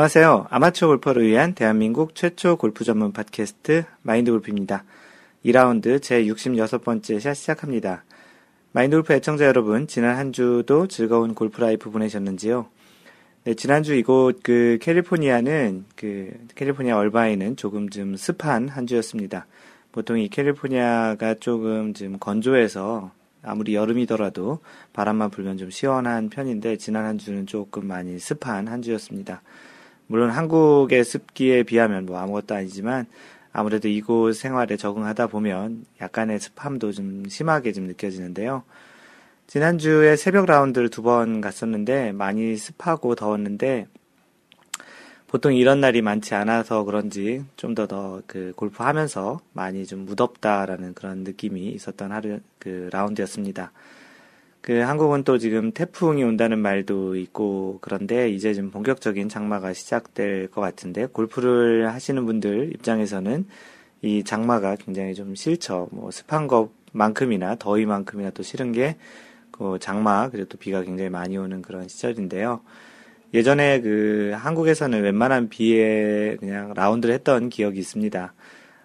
안녕하세요. 아마추어 골퍼를 위한 대한민국 최초 골프 전문 팟캐스트 마인드 골프입니다. 2라운드 제 66번째 샷 시작합니다. 마인드 골프 애청자 여러분, 지난 한 주도 즐거운 골프 life 보내셨는지요? 네, 지난주 이곳 그 캘리포니아는 그 캘리포니아 얼바인은 조금 좀 습한 한 주였습니다. 보통 이 캘리포니아가 조금 좀 건조해서 아무리 여름이더라도 바람만 불면 좀 시원한 편인데 지난 한 주는 조금 많이 습한 한 주였습니다. 물론 한국의 습기에 비하면 뭐 아무것도 아니지만 아무래도 이곳 생활에 적응하다 보면 약간의 습함도 좀 심하게 좀 느껴지는데요. 지난주에 새벽 라운드를 두 번 갔었는데 많이 습하고 더웠는데 보통 이런 날이 많지 않아서 그런지 좀 더 더 그 골프 하면서 많이 좀 무덥다라는 그런 느낌이 있었던 하루 그 라운드였습니다. 그 한국은 또 지금 태풍이 온다는 말도 있고 그런데 이제 좀 본격적인 장마가 시작될 것 같은데 골프를 하시는 분들 입장에서는 이 장마가 굉장히 좀 싫죠. 뭐 습한 것만큼이나 더위만큼이나 또 싫은 게 그 장마 그리고 또 비가 굉장히 많이 오는 그런 시절인데요. 예전에 그 한국에서는 웬만한 비에 그냥 라운드를 했던 기억이 있습니다.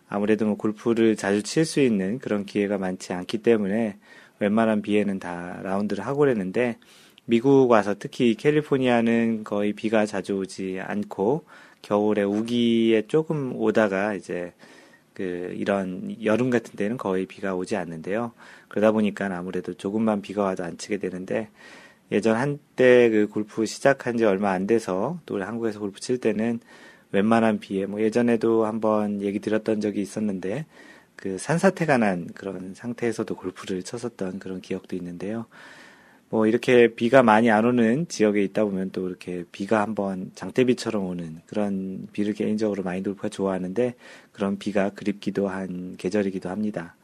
아무래도 뭐 골프를 자주 칠 수 있는 그런 기회가 많지 않기 때문에 웬만한 비에는 다 라운드를 하고 그랬는데 미국 와서 특히 캘리포니아는 거의 비가 자주 오지 않고 겨울에 우기에 조금 오다가 이제 그 이런 여름 같은 데는 거의 비가 오지 않는데요. 그러다 보니까 아무래도 조금만 비가 와도 안 치게 되는데 예전 한때 그 골프 시작한 지 얼마 안 돼서 또 한국에서 골프 칠 때는 웬만한 비에 뭐 예전에도 한번 얘기 드렸던 적이 있었는데 그 산사태가 난 그런 상태에서도 골프를 쳤었던 그런 기억도 있는데요. 뭐 이렇게 비가 많이 안 오는 지역에 있다 보면 또 이렇게 비가 한번 장대비처럼 오는 그런 비를 개인적으로 많이 골프가 좋아하는데 그런 비가 그립기도 한 계절이기도 합니다.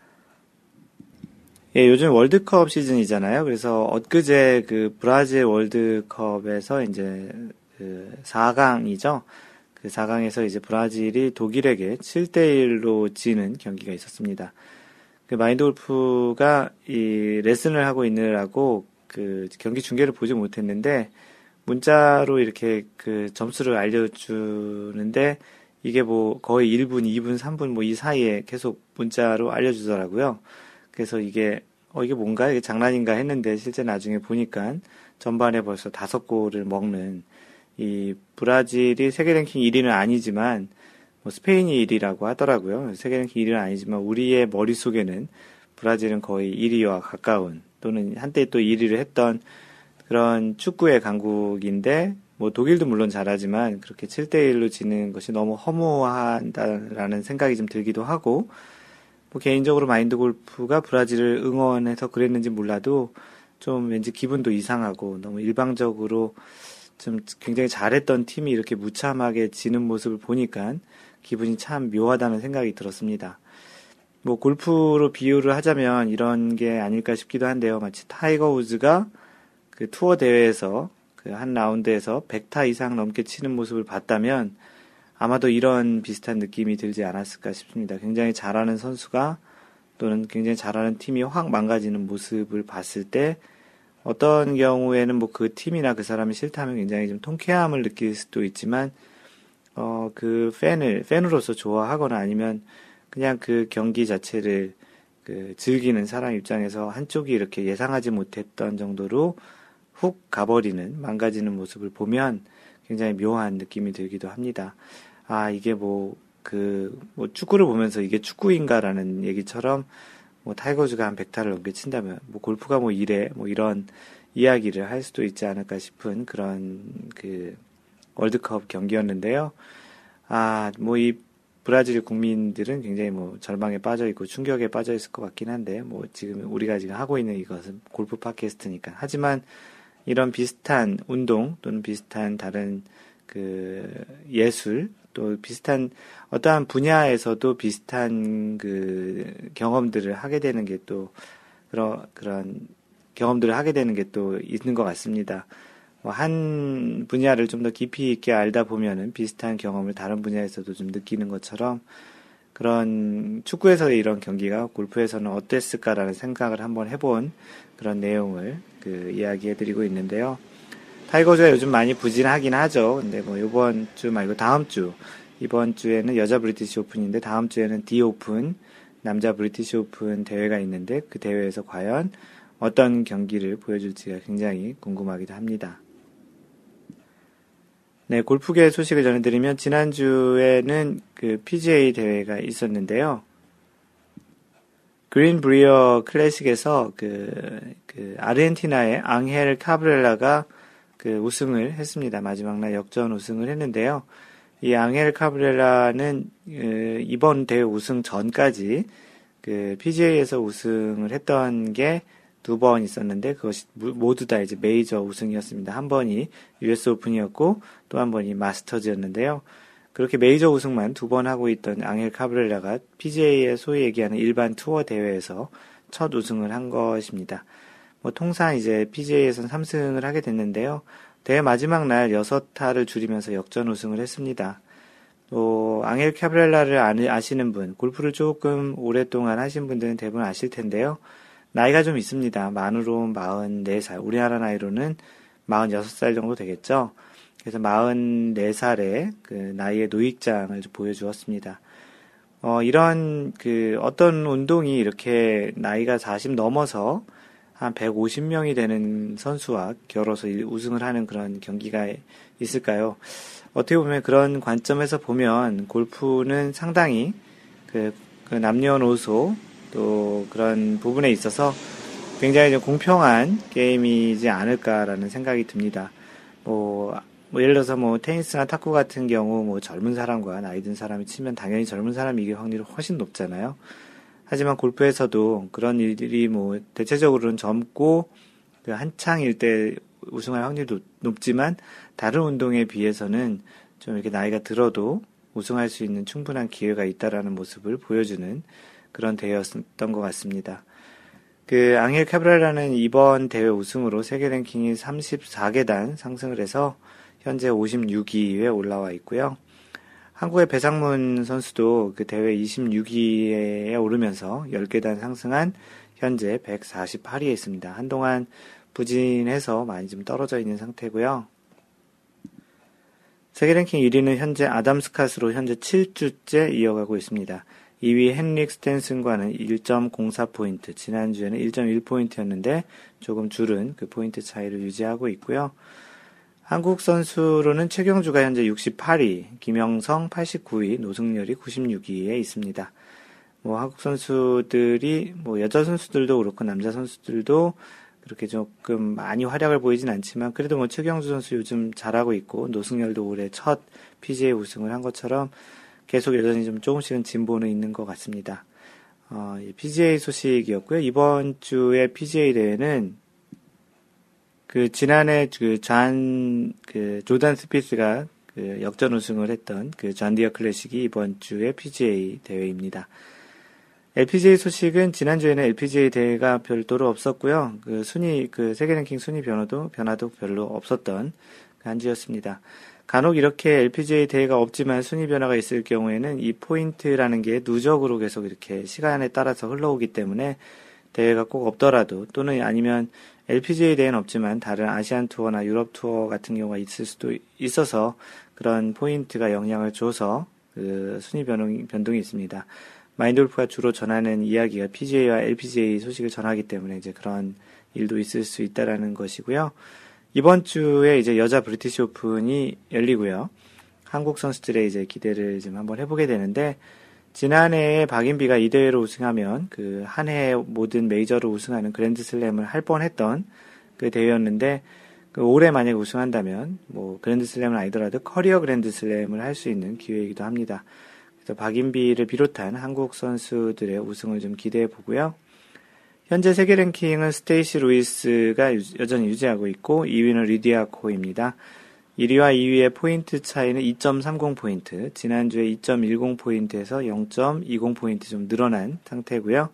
예, 요즘 월드컵 시즌이잖아요. 그래서 엊그제 그 브라질 월드컵에서 이제 그 4강이죠. 그 4강에서 이제 브라질이 독일에게 7대1로 지는 경기가 있었습니다. 그 마인드 골프가 이 레슨을 하고 있느라고 그 경기 중계를 보지 못했는데 문자로 이렇게 그 점수를 알려주는데 이게 뭐 거의 1분, 2분, 3분 뭐 이 사이에 계속 문자로 알려주더라고요. 그래서 이게 어 이게 뭔가 이게 장난인가 했는데 실제 나중에 보니까 전반에 벌써 다섯 골을 먹는 이 브라질이 세계 랭킹 1위는 아니지만 뭐 스페인이 1위라고 하더라고요. 세계 랭킹 1위는 아니지만 우리의 머릿속에는 브라질은 거의 1위와 가까운 또는 한때 또 1위를 했던 그런 축구의 강국인데 뭐 독일도 물론 잘하지만 그렇게 7대1로 지는 것이 너무 허무하다라는 생각이 좀 들기도 하고 뭐 개인적으로 마인드 골프가 브라질을 응원해서 그랬는지 몰라도 좀 왠지 기분도 이상하고 너무 일방적으로 좀 굉장히 잘했던 팀이 이렇게 무참하게 지는 모습을 보니까 기분이 참 묘하다는 생각이 들었습니다. 뭐 골프로 비유를 하자면 이런 게 아닐까 싶기도 한데요. 마치 타이거 우즈가 그 투어 대회에서 그 한 라운드에서 100타 이상 넘게 치는 모습을 봤다면 아마도 이런 비슷한 느낌이 들지 않았을까 싶습니다. 굉장히 잘하는 선수가 또는 굉장히 잘하는 팀이 확 망가지는 모습을 봤을 때 어떤 경우에는 뭐 그 팀이나 그 사람이 싫다면 굉장히 좀 통쾌함을 느낄 수도 있지만 어 그 팬을 팬으로서 좋아하거나 아니면 그냥 그 경기 자체를 그 즐기는 사람 입장에서 한쪽이 이렇게 예상하지 못했던 정도로 훅 가버리는 망가지는 모습을 보면 굉장히 묘한 느낌이 들기도 합니다. 아 이게 뭐 그, 뭐 축구를 보면서 이게 축구인가라는 얘기처럼 뭐 타이거즈가 한 100타를 넘게 친다면 뭐 골프가 뭐 이래 뭐 이런 이야기를 할 수도 있지 않을까 싶은 그런 그 월드컵 경기였는데요. 아, 뭐 이 브라질 국민들은 굉장히 뭐 절망에 빠져 있고 충격에 빠져 있을 것 같긴 한데 뭐 지금 우리가 지금 하고 있는 이것은 골프 팟캐스트니까. 하지만 이런 비슷한 운동 또는 비슷한 다른 그 예술 또 비슷한 어떠한 분야에서도 비슷한 그 경험들을 하게 되는 게 또 그런 그런 경험들을 하게 되는 게 또 있는 것 같습니다. 뭐한 분야를 좀 더 깊이 있게 알다 보면은 비슷한 경험을 다른 분야에서도 좀 느끼는 것처럼 그런 축구에서의 이런 경기가 골프에서는 어땠을까라는 생각을 한번 해본 그런 내용을 그 이야기해 드리고 있는데요. 타이거즈가 요즘 많이 부진하긴 하죠. 근데 뭐 이번 주 말고 다음 주 이번 주에는 여자 브리티시 오픈인데 다음 주에는 디 오픈 남자 브리티시 오픈 대회가 있는데 그 대회에서 과연 어떤 경기를 보여줄지가 굉장히 궁금하기도 합니다. 네, 골프계 소식을 전해드리면 지난주에는 그 PGA 대회가 있었는데요. 그린 브리어 클래식에서 그, 그 아르헨티나의 앙헬 카브렐라가 그 우승을 했습니다. 마지막 날 역전 우승을 했는데요. 이 앙헬 카브렐라는 그 이번 대회 우승 전까지 그 PGA에서 우승을 했던 게 두 번 있었는데 그것이 모두 다 이제 메이저 우승이었습니다. 한 번이 US 오픈이었고 또 한 번이 마스터즈였는데요. 그렇게 메이저 우승만 두 번 하고 있던 앙헬 카브렐라가 PGA에 소위 얘기하는 일반 투어 대회에서 첫 우승을 한 것입니다. 뭐 통상 이제 PGA에선 3승을 하게 됐는데요. 대회 마지막 날 6타를 줄이면서 역전 우승을 했습니다. 또 앙헬 카브렐라를 아시는 분, 골프를 조금 오랫동안 하신 분들은 대부분 아실 텐데요. 나이가 좀 있습니다. 만으로 44살, 우리나라 나이로는 46살 정도 되겠죠. 그래서 44살의 그 나이의 노익장을 보여주었습니다. 어, 이런 그 어떤 운동이 이렇게 나이가 40 넘어서 한 150명이 되는 선수와 겨뤄서 우승을 하는 그런 경기가 있을까요? 어떻게 보면 그런 관점에서 보면 골프는 상당히 그, 그 남녀노소 또 그런 부분에 있어서 굉장히 좀 공평한 게임이지 않을까라는 생각이 듭니다. 뭐, 뭐 예를 들어서 뭐 테니스나 탁구 같은 경우 뭐 젊은 사람과 나이 든 사람이 치면 당연히 젊은 사람이 이길 확률이 훨씬 높잖아요. 하지만 골프에서도 그런 일들이 뭐 대체적으로는 젊고 그 한창일 때 우승할 확률도 높지만 다른 운동에 비해서는 좀 이렇게 나이가 들어도 우승할 수 있는 충분한 기회가 있다라는 모습을 보여주는 그런 대회였던 것 같습니다. 그 앙헬 카브라라는 이번 대회 우승으로 세계 랭킹이 34계단 상승을 해서 현재 56위에 올라와 있고요. 한국의 배상문 선수도 그 대회 26위에 오르면서 10계단 상승한 현재 148위에 있습니다. 한동안 부진해서 많이 좀 떨어져 있는 상태고요. 세계 랭킹 1위는 현재 아담 스카스로 현재 7주째 이어가고 있습니다. 2위 헨릭 스탠슨과는 1.04포인트, 지난주에는 1.1포인트였는데 조금 줄은 그 포인트 차이를 유지하고 있고요. 한국 선수로는 최경주가 현재 68위, 김영성 89위, 노승열이 96위에 있습니다. 뭐 한국 선수들이 뭐 여자 선수들도 그렇고 남자 선수들도 그렇게 조금 많이 활약을 보이진 않지만 그래도 뭐 최경주 선수 요즘 잘하고 있고 노승열도 올해 첫 PGA 우승을 한 것처럼 계속 여전히 좀 조금씩은 진보는 있는 것 같습니다. 어, PGA 소식이었고요. 이번 주에 PGA 대회는 그 지난해 그잔그 그 조단 스피스가 그 역전 우승을 했던 그 존 디어 클래식이 이번 주에 PGA 대회입니다. LPGA 소식은 지난주에는 LPGA 대회가 별도로 없었고요. 그 순위 그 세계 랭킹 순위 변화도 변화도 별로 없었던 그 한 주였습니다. 간혹 이렇게 LPGA 대회가 없지만 순위 변화가 있을 경우에는 이 포인트라는 게 누적으로 계속 이렇게 시간에 따라서 흘러오기 때문에 대회가 꼭 없더라도 또는 아니면 LPGA 대회는 없지만 다른 아시안 투어나 유럽 투어 같은 경우가 있을 수도 있어서 그런 포인트가 영향을 줘서 그 순위 변동, 변동이 있습니다. 마인드골프가 주로 전하는 이야기가 PGA와 LPGA 소식을 전하기 때문에 이제 그런 일도 있을 수 있다라는 것이고요. 이번 주에 이제 여자 브리티시 오픈이 열리고요. 한국 선수들의 이제 기대를 좀 한번 해보게 되는데 지난해에 박인비가 이 대회로 우승하면 그 한 해 모든 메이저로 우승하는 그랜드슬램을 할 뻔했던 그 대회였는데 그 올해 만약 우승한다면 뭐 그랜드슬램은 아니더라도 커리어 그랜드슬램을 할 수 있는 기회이기도 합니다. 그래서 박인비를 비롯한 한국 선수들의 우승을 좀 기대해 보고요. 현재 세계 랭킹은 스테이시 루이스가 여전히 유지하고 있고 2위는 리디아 코입니다. 1위와 2위의 포인트 차이는 2.30포인트, 지난주에 2.10포인트에서 0.20포인트 좀 늘어난 상태고요.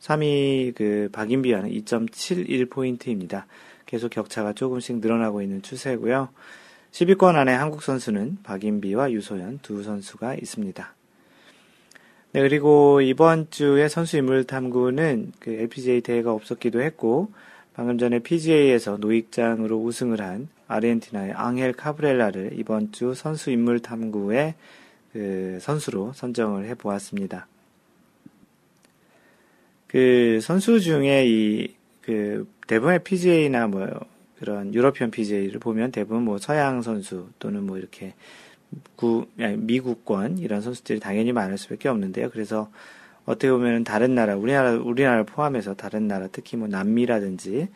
3위 그 박인비와는 2.71포인트입니다. 계속 격차가 조금씩 늘어나고 있는 추세고요. 10위권 안에 한국 선수는 박인비와 유소연 두 선수가 있습니다. 네, 그리고 이번 주에 선수 인물 탐구는 그 LPGA 대회가 없었기도 했고, 방금 전에 PGA에서 노익장으로 우승을 한 아르헨티나의 앙헬 카브렐라를 이번 주 선수 인물 탐구의 그 선수로 선정을 해 보았습니다. 그 선수 중에 이 그 대부분의 PGA나 뭐 그런 유러피언 PGA를 보면 대부분 뭐 서양 선수 또는 뭐 이렇게 구, 미국권 이런 선수들이 당연히 많을 수밖에 없는데요. 그래서 어떻게 보면 다른 나라, 우리나라, 우리나라를 포함해서 다른 나라, 특히 뭐 남미라든지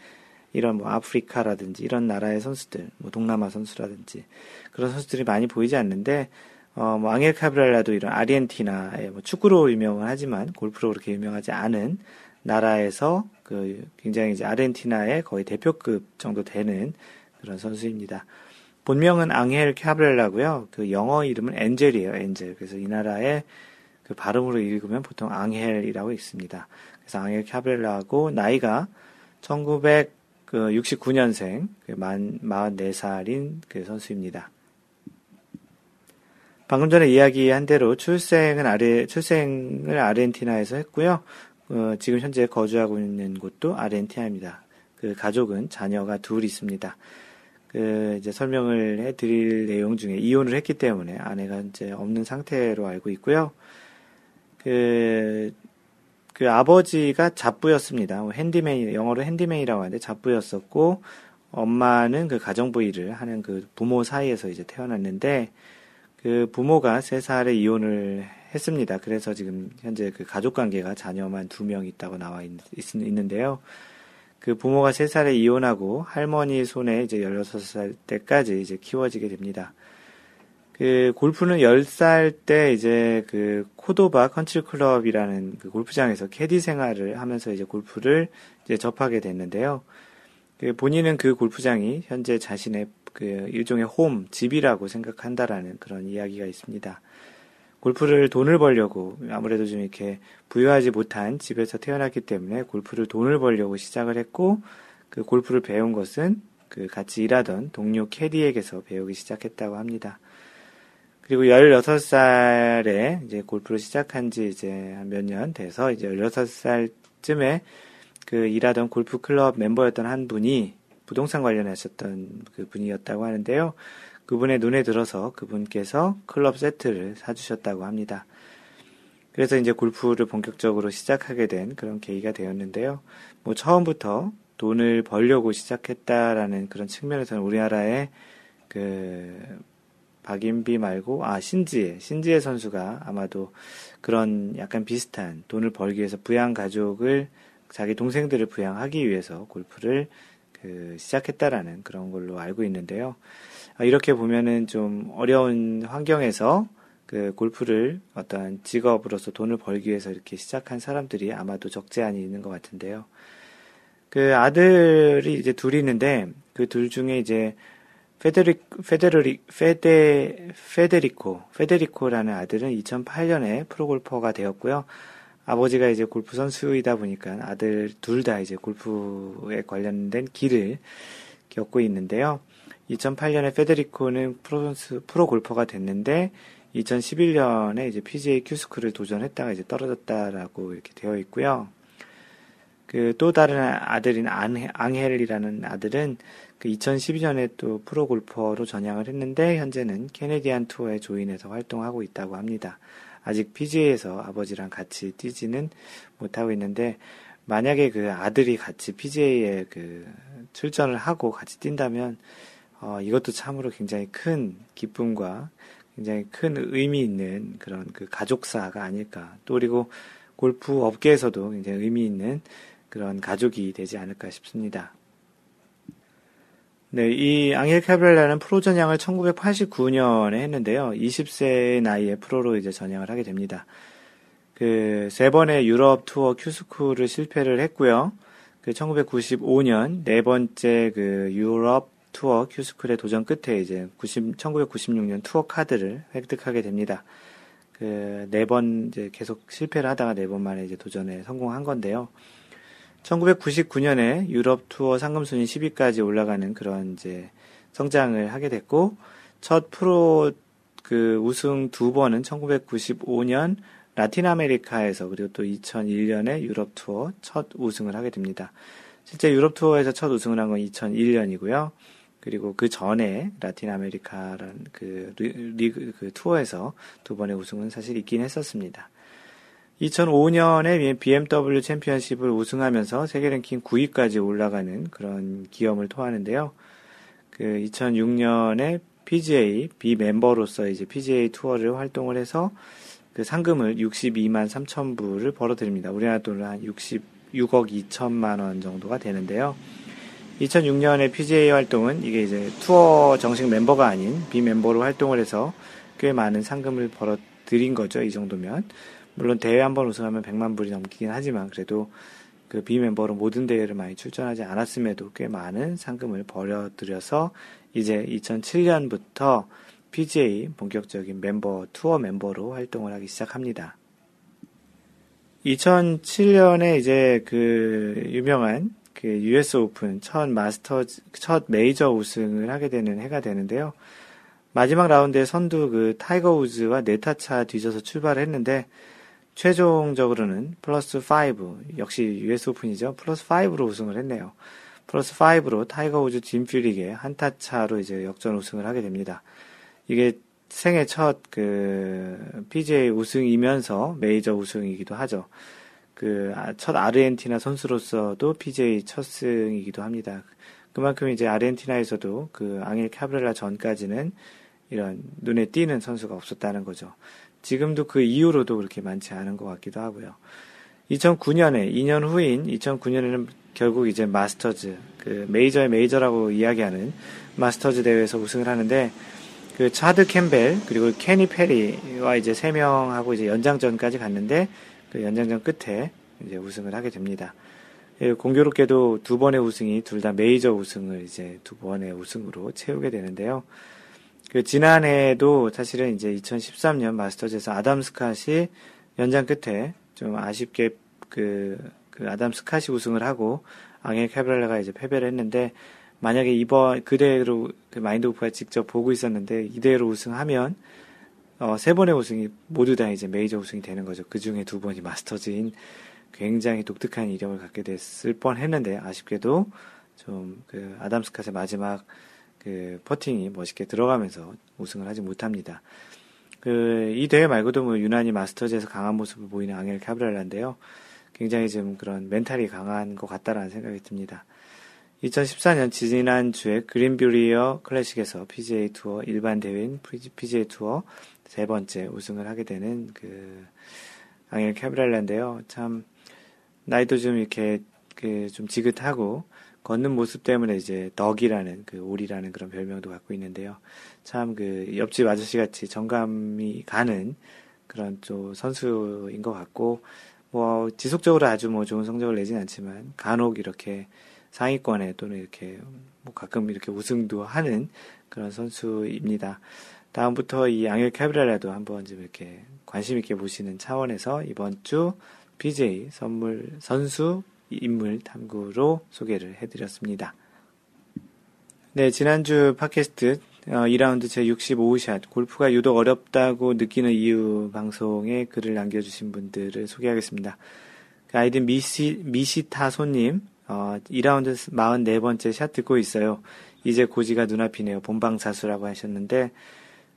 이런 뭐 아프리카라든지 이런 나라의 선수들, 뭐 동남아 선수라든지 그런 선수들이 많이 보이지 않는데 어, 뭐 앙헬 카브랄라도 이런 아르헨티나의 뭐 축구로 유명은 하지만 골프로 그렇게 유명하지 않은 나라에서 그 굉장히 이제 아르헨티나의 거의 대표급 정도 되는 그런 선수입니다. 본명은 앙헬 카브렐라고요. 그 영어 이름은 엔젤이에요. 엔젤. 그래서 이 나라의 그 발음으로 읽으면 보통 앙헬이라고 읽습니다. 그래서 앙헬 카브렐라하고 나이가 1969년생 그만 44살인 그 선수입니다. 방금 전에 이야기한 대로 출생은 아르 출생을 아르헨티나에서 했고요. 어, 지금 현재 거주하고 있는 곳도 아르헨티나입니다. 그 가족은 자녀가 둘 있습니다. 그 이제 설명을 해드릴 내용 중에 이혼을 했기 때문에 아내가 이제 없는 상태로 알고 있고요. 그, 그 아버지가 잡부였습니다. 뭐 핸디맨, 영어로 핸디맨이라고 하는데 잡부였었고, 엄마는 그 가정부 일을 하는 그 부모 사이에서 이제 태어났는데, 그 부모가 세 살에 이혼을 했습니다. 그래서 지금 현재 그 가족 관계가 자녀만 두 명 있다고 나와 있, 있, 있는데요. 그 부모가 세 살에 이혼하고 할머니 손에 이제 16살 때까지 이제 키워지게 됩니다. 그 골프는 10살 때 이제 그 코도바 컨트리 클럽이라는 그 골프장에서 캐디 생활을 하면서 이제 골프를 이제 접하게 됐는데요. 그 본인은 그 골프장이 현재 자신의 그 일종의 홈, 집이라고 생각한다라는 그런 이야기가 있습니다. 골프를 돈을 벌려고 아무래도 좀 이렇게 부유하지 못한 집에서 태어났기 때문에 골프를 돈을 벌려고 시작을 했고 그 골프를 배운 것은 그 같이 일하던 동료 캐디에게서 배우기 시작했다고 합니다. 그리고 16살에 이제 골프를 시작한 지 이제 몇 년 돼서 이제 16살쯤에 그 일하던 골프 클럽 멤버였던 한 분이 부동산 관련하셨던 그 분이었다고 하는데요. 그분의 눈에 들어서 그분께서 클럽 세트를 사주셨다고 합니다. 그래서 이제 골프를 본격적으로 시작하게 된 그런 계기가 되었는데요. 뭐 처음부터 돈을 벌려고 시작했다라는 그런 측면에서는 우리나라의 그 박인비 말고 아 신지혜 신지혜 선수가 아마도 그런 약간 비슷한 돈을 벌기 위해서 부양 가족을 자기 동생들을 부양하기 위해서 골프를 그 시작했다라는 그런 걸로 알고 있는데요. 아, 이렇게 보면은 좀 어려운 환경에서 그 골프를 어떤 직업으로서 돈을 벌기 위해서 이렇게 시작한 사람들이 아마도 적지 않이 있는 것 같은데요. 그 아들이 이제 둘이 있는데 그 둘 중에 이제 페데리, 페데리, 페데, 페데리코, 페데리코라는 아들은 2008년에 프로골퍼가 되었고요. 아버지가 이제 골프 선수이다 보니까 아들 둘 다 이제 골프에 관련된 길을 걷고 있는데요. 2008년에 페데리코는 프로 선수, 프로 골퍼가 됐는데 2011년에 이제 PGA 큐스쿨을 도전했다가 이제 떨어졌다라고 이렇게 되어 있고요. 그 또 다른 아들인 앙헬이라는 아들은 그 2012년에 또 프로 골퍼로 전향을 했는데 현재는 캐네디안 투어에 조인해서 활동하고 있다고 합니다. 아직 PGA에서 아버지랑 같이 뛰지는 못하고 있는데 만약에 그 아들이 같이 PGA에 그 출전을 하고 같이 뛴다면 어, 이것도 참으로 굉장히 큰 기쁨과 굉장히 큰 의미 있는 그런 그 가족사가 아닐까. 또 그리고 골프 업계에서도 굉장히 의미 있는 그런 가족이 되지 않을까 싶습니다. 네, 이 앙헬 카브렐라는 프로 전향을 1989년에 했는데요. 20세 나이에 프로로 이제 전향을 하게 됩니다. 그 세 번의 유럽 투어 큐스쿨을 실패를 했고요. 그 1995년 네 번째 그 유럽 투어 큐스쿨의 도전 끝에 이제 90, 1996년 투어 카드를 획득하게 됩니다. 그 네 번 이제 계속 실패를 하다가 네 번 만에 이제 도전에 성공한 건데요. 1999년에 유럽 투어 상금 순위 10위까지 올라가는 그런 이제 성장을 하게 됐고 첫 프로 그 우승 두 번은 1995년 라틴 아메리카에서 그리고 또 2001년에 유럽 투어 첫 우승을 하게 됩니다. 실제 유럽 투어에서 첫 우승을 한 건 2001년이고요. 그리고 그 전에 라틴 아메리카라는 그 리그 그 투어에서 두 번의 우승은 사실 있긴 했었습니다. 2005년에 BMW 챔피언십을 우승하면서 세계 랭킹 9위까지 올라가는 그런 기염을 토하는데요. 그 2006년에 PGA B 멤버로서 이제 PGA 투어를 활동을 해서 그 상금을 62만 3천 불을 벌어들입니다. 우리나라 돈으로 한 66억 2천만 원 정도가 되는데요. 2006년에 PGA 활동은 이게 이제 투어 정식 멤버가 아닌 비멤버로 활동을 해서 꽤 많은 상금을 벌어들인 거죠. 이 정도면. 물론 대회 한 번 우승하면 100만 불이 넘기긴 하지만 그래도 그 비멤버로 모든 대회를 많이 출전하지 않았음에도 꽤 많은 상금을 벌어들여서 이제 2007년부터 PGA 본격적인 멤버, 투어 멤버로 활동을 하기 시작합니다. 2007년에 이제 그 유명한 그 US 오픈 첫 마스터즈, 첫 메이저 우승을 하게 되는 해가 되는데요. 마지막 라운드에 선두 그 타이거 우즈와 네 타 차 뒤져서 출발을 했는데 최종적으로는 플러스 5, 역시 US 오픈이죠. 플러스 5로 우승을 했네요. 플러스 5로 타이거 우즈 짐 퓨릭에 한 타 차로 이제 역전 우승을 하게 됩니다. 이게 생애 첫 그 PGA 우승이면서 메이저 우승이기도 하죠. 그 첫 아, 아르헨티나 선수로서도 PGA 첫 승이기도 합니다. 그만큼 이제 아르헨티나에서도 그 앙헬 카브렐라 전까지는 이런 눈에 띄는 선수가 없었다는 거죠. 지금도 그 이후로도 그렇게 많지 않은 것 같기도 하고요. 2009년에 2년 후인 2009년에는 결국 이제 마스터즈 그 메이저의 메이저라고 이야기하는 마스터즈 대회에서 우승을 하는데 그 차드 캠벨 그리고 케니 페리와 이제 세 명하고 이제 연장전까지 갔는데 그 연장전 끝에 이제 우승을 하게 됩니다. 예, 공교롭게도 두 번의 우승이 둘 다 메이저 우승을 이제 두 번의 우승으로 채우게 되는데요. 그 지난해에도 사실은 이제 2013년 마스터즈에서 아담 스캇이 연장 끝에 좀 아쉽게 그, 그 아담 스캇이 우승을 하고 앙헬 카브렐라가 이제 패배를 했는데 만약에 이번 그대로 그 마인드 오프가 직접 보고 있었는데 이대로 우승하면 어, 세 번의 우승이 모두 다 이제 메이저 우승이 되는 거죠. 그 중에 두 번이 마스터즈인 굉장히 독특한 이력을 갖게 됐을 뻔 했는데, 아쉽게도 좀 그 아담 스캇의 마지막 그 퍼팅이 멋있게 들어가면서 우승을 하지 못합니다. 그, 이 대회 말고도 뭐 유난히 마스터즈에서 강한 모습을 보이는 앙헬 카브렐라인데요. 굉장히 좀 그런 멘탈이 강한 것 같다라는 생각이 듭니다. 2014년 지난주에 그린브리어 클래식에서 PGA 투어 일반 대회인 PGA 투어 세 번째 우승을 하게 되는 그 앙헬 캐브랄라인데요. 참 나이도 좀 이렇게 그 좀 지긋하고 걷는 모습 때문에 이제 덕이라는 그 오리라는 그런 별명도 갖고 있는데요. 참 그 옆집 아저씨 같이 정감이 가는 그런 또 선수인 것 같고 뭐 지속적으로 아주 뭐 좋은 성적을 내진 않지만 간혹 이렇게 상위권에 또는 이렇게 뭐 가끔 이렇게 우승도 하는 그런 선수입니다. 다음부터 이 앙헬 캐브라라도 한번 좀 이렇게 관심 있게 보시는 차원에서 이번 주 BJ 선물 선수 인물 탐구로 소개를 해드렸습니다. 네, 지난주 팟캐스트 어, 2라운드 제 65샷 골프가 유독 어렵다고 느끼는 이유 방송에 글을 남겨주신 분들을 소개하겠습니다. 그 아이디 미시, 미시타소님 어, 2라운드 44번째 샷 듣고 있어요. 이제 고지가 눈앞이네요. 본방사수라고 하셨는데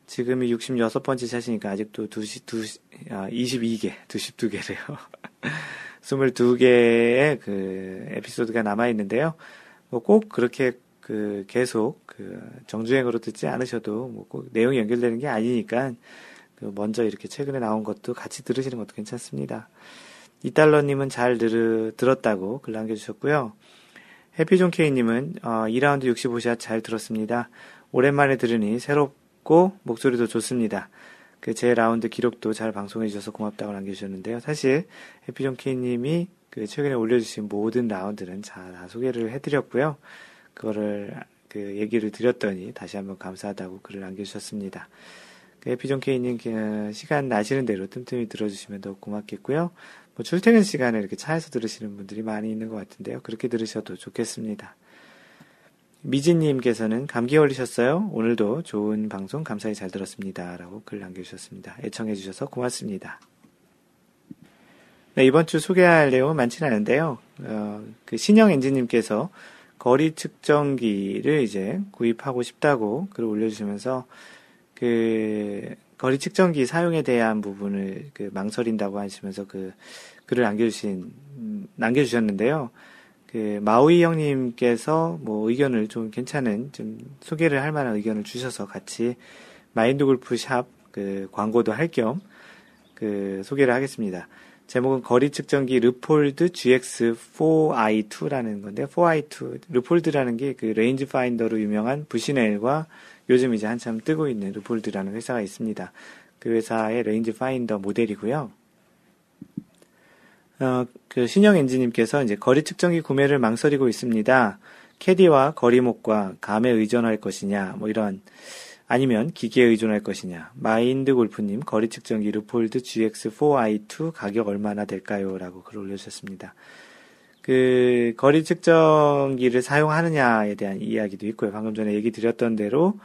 지금이 66번째 샷이니까 아직도 2시, 2, 아, 22개, 22개래요. 22개의 그 에피소드가 남아 있는데요. 뭐 꼭 그렇게 그 계속 그 정주행으로 듣지 않으셔도 뭐 꼭 내용이 연결되는 게 아니니까 그 먼저 이렇게 최근에 나온 것도 같이 들으시는 것도 괜찮습니다. 이달러님은 잘 들, 들었다고 글 남겨주셨고요. 해피존 K님은 어, 2라운드 65샷 잘 들었습니다. 오랜만에 들으니 새롭 좋고 목소리도 좋습니다. 그 제 라운드 기록도 잘 방송해 주셔서 고맙다고 남겨주셨는데요. 사실 해피존 K님이 그 최근에 올려주신 모든 라운드는 다 소개를 해드렸고요. 그거를 그 얘기를 드렸더니 다시 한번 감사하다고 글을 남겨주셨습니다. 그 해피존 K님 그 시간 나시는 대로 틈틈이 들어주시면 더 고맙겠고요. 뭐 출퇴근 시간에 이렇게 차에서 들으시는 분들이 많이 있는 것 같은데요. 그렇게 들으셔도 좋겠습니다. 미진님께서는 감기 걸리셨어요? 오늘도 좋은 방송 감사히 잘 들었습니다. 라고 글 남겨주셨습니다. 애청해주셔서 고맙습니다. 네, 이번 주 소개할 내용은 많지는 않은데요. 어, 그 신영 엔진님께서 거리 측정기를 이제 구입하고 싶다고 글을 올려주시면서 그 거리 측정기 사용에 대한 부분을 그 망설인다고 하시면서 그 글을 남겨주신 남겨주셨는데요. 그 마우이 형님께서 뭐 의견을 좀 괜찮은 좀 소개를 할 만한 의견을 주셔서 같이 마인드 골프 샵 그 광고도 할 겸 그 소개를 하겠습니다. 제목은 거리 측정기 Leupold GX4i2라는 건데 4i2 르폴드라는 게 그 레인지 파인더로 유명한 Bushnell과 요즘 이제 한참 뜨고 있는 Leupold라는 회사가 있습니다. 그 회사의 레인지 파인더 모델이고요. 어, 그 신영현지님께서 이제 거리 측정기 구매를 망설이고 있습니다. 캐디와 거리목과 감에 의존할 것이냐, 뭐 이런 아니면 기계에 의존할 것이냐. 마인드 골프님, 거리 측정기 Leupold GX4i2 가격 얼마나 될까요? 라고 글을 올려주셨습니다. 그, 거리 측정기를 사용하느냐에 대한 이야기도 있고요. 방금 전에 얘기 드렸던 대로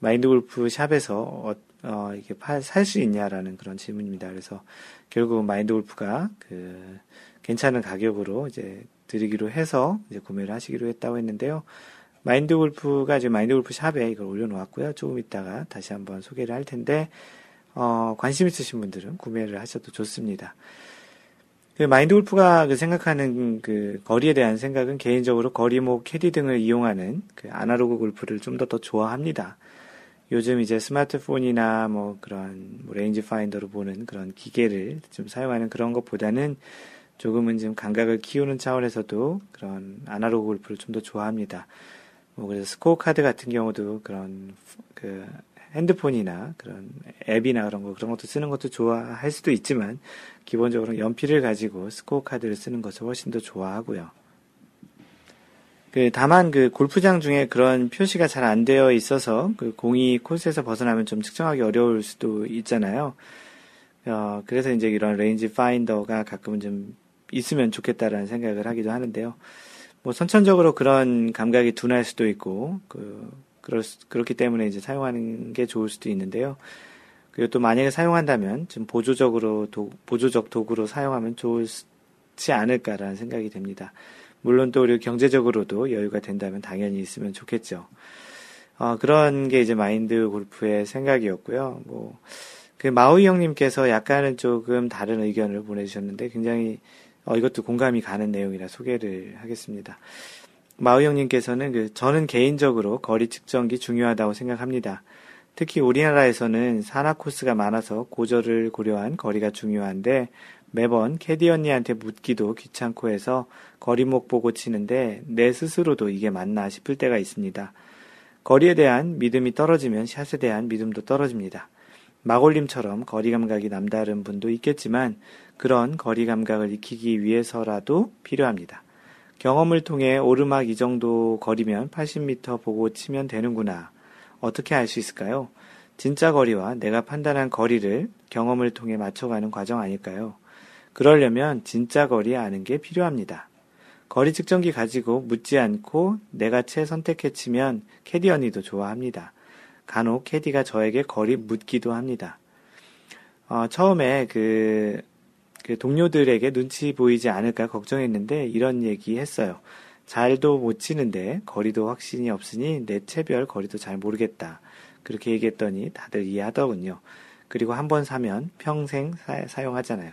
마인드 골프 샵에서 어, 어 이게 살 수 있냐라는 그런 질문입니다. 그래서 결국 마인드 골프가 그, 괜찮은 가격으로 이제 드리기로 해서 이제 구매를 하시기로 했다고 했는데요. 마인드 골프가 지금 마인드 골프 샵에 이걸 올려놓았고요. 조금 있다가 다시 한번 소개를 할 텐데, 어, 관심 있으신 분들은 구매를 하셔도 좋습니다. 그 마인드 골프가 그 생각하는 그 거리에 대한 생각은 개인적으로 거리목 캐디 등을 이용하는 그 아날로그 골프를 좀 더 더 좋아합니다. 요즘 이제 스마트폰이나 뭐 그런 뭐 레인지 파인더로 보는 그런 기계를 좀 사용하는 그런 것보다는 조금은 좀 감각을 키우는 차원에서도 그런 아날로그 골프를 좀 더 좋아합니다. 뭐 그래서 스코어 카드 같은 경우도 그런 그 핸드폰이나 그런 앱이나 그런 거 그런 것도 쓰는 것도 좋아할 수도 있지만 기본적으로 연필을 가지고 스코어 카드를 쓰는 것을 훨씬 더 좋아하고요. 그 다만 그 골프장 중에 그런 표시가 잘 안 되어 있어서 그 공이 코스에서 벗어나면 좀 측정하기 어려울 수도 있잖아요. 어, 그래서 이제 이런 레인지 파인더가 가끔은 좀 있으면 좋겠다라는 생각을 하기도 하는데요. 뭐 선천적으로 그런 감각이 둔할 수도 있고 그 그럴 그렇기 때문에 이제 사용하는 게 좋을 수도 있는데요. 그리고 또 만약에 사용한다면 좀 보조적으로 도, 보조적 도구로 사용하면 좋지 않을까라는 생각이 됩니다. 물론 또 우리 경제적으로도 여유가 된다면 당연히 있으면 좋겠죠. 어, 그런 게 이제 마인드 골프의 생각이었고요. 뭐, 그 마우이 형님께서 약간은 조금 다른 의견을 보내주셨는데 굉장히 어, 이것도 공감이 가는 내용이라 소개를 하겠습니다. 마우 형님께서는 그 저는 개인적으로 거리 측정기 중요하다고 생각합니다. 특히 우리나라에서는 산악 코스가 많아서 고절을 고려한 거리가 중요한데 매번 캐디 언니한테 묻기도 귀찮고 해서 거리목 보고 치는데 내 스스로도 이게 맞나 싶을 때가 있습니다. 거리에 대한 믿음이 떨어지면 샷에 대한 믿음도 떨어집니다. 마골림처럼 거리 감각이 남다른 분도 있겠지만 그런 거리 감각을 익히기 위해서라도 필요합니다. 경험을 통해 오르막 이 정도 거리면 80m 보고 치면 되는구나. 어떻게 알 수 있을까요? 진짜 거리와 내가 판단한 거리를 경험을 통해 맞춰가는 과정 아닐까요? 그러려면 진짜 거리 아는 게 필요합니다. 거리 측정기 가지고 묻지 않고 내가 채 선택해 치면 캐디 언니도 좋아합니다. 간혹 캐디가 저에게 거리 묻기도 합니다. 어, 처음에 그, 그 동료들에게 눈치 보이지 않을까 걱정했는데 이런 얘기 했어요. 잘도 못 치는데 거리도 확신이 없으니 내 체별 거리도 잘 모르겠다. 그렇게 얘기했더니 다들 이해하더군요. 그리고 한 번 사면 평생 사, 용하잖아요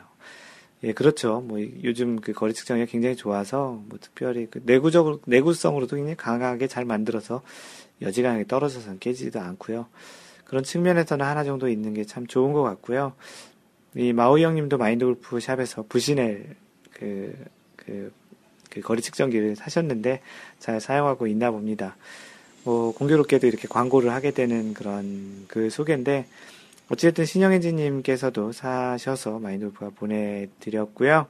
예, 그렇죠. 뭐 요즘 그 거리 측정이 굉장히 좋아서 뭐 특별히 그 내구적으로 내구성으로도 굉장히 강하게 잘 만들어서 여지간하게 떨어져서는 깨지지도 않고요. 그런 측면에서는 하나 정도 있는 게 참 좋은 것 같고요. 이 마우 형님도 마인드 골프 샵에서 부신엘 그, 그, 그 거리 측정기를 사셨는데 잘 사용하고 있나 봅니다. 뭐 공교롭게도 이렇게 광고를 하게 되는 그런 그 소개인데 어찌됐든 신영현지님께서도 사셔서 마인드 골프가 보내드렸고요.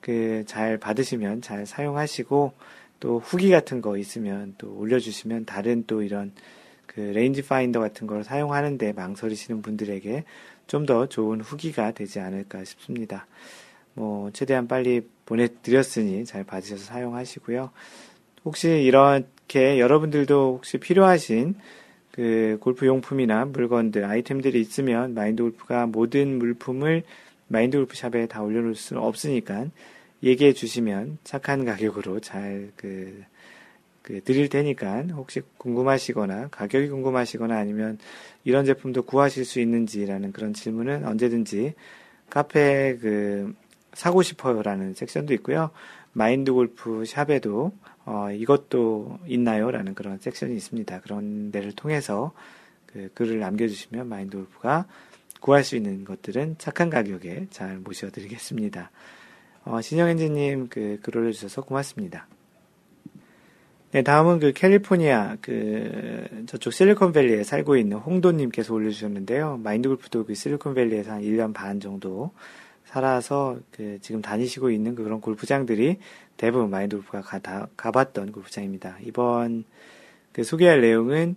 그 잘 받으시면 잘 사용하시고 또 후기 같은 거 있으면 또 올려주시면 다른 또 이런 그 레인지 파인더 같은 걸 사용하는데 망설이시는 분들에게 좀 더 좋은 후기가 되지 않을까 싶습니다. 뭐 최대한 빨리 보내드렸으니 잘 받으셔서 사용하시고요. 혹시 이렇게 여러분들도 혹시 필요하신 그 골프 용품이나 물건들, 아이템들이 있으면 마인드 골프가 모든 물품을 마인드 골프 샵에 다 올려놓을 수는 없으니까 얘기해 주시면 착한 가격으로 잘 그, 그 드릴 테니까 혹시 궁금하시거나 가격이 궁금하시거나 아니면 이런 제품도 구하실 수 있는지라는 그런 질문은 언제든지 카페 그 사고 싶어요라는 섹션도 있고요. 마인드 골프 샵에도 어, 이것도 있나요? 라는 그런 섹션이 있습니다. 그런 데를 통해서 그 글을 남겨주시면 마인드 골프가 구할 수 있는 것들은 착한 가격에 잘 모셔드리겠습니다. 어, 신영 엔지님 그 글 올려주셔서 고맙습니다. 네, 다음은 그 캘리포니아, 그, 저쪽 실리콘밸리에 살고 있는 홍도님께서 올려주셨는데요. 마인드 골프도 그 실리콘밸리에서 한 1년 반 정도 살아서 그 지금 다니시고 있는 그런 골프장들이 대부분 마인드 골프가 가, 다, 가봤던 골프장입니다. 이번 그 소개할 내용은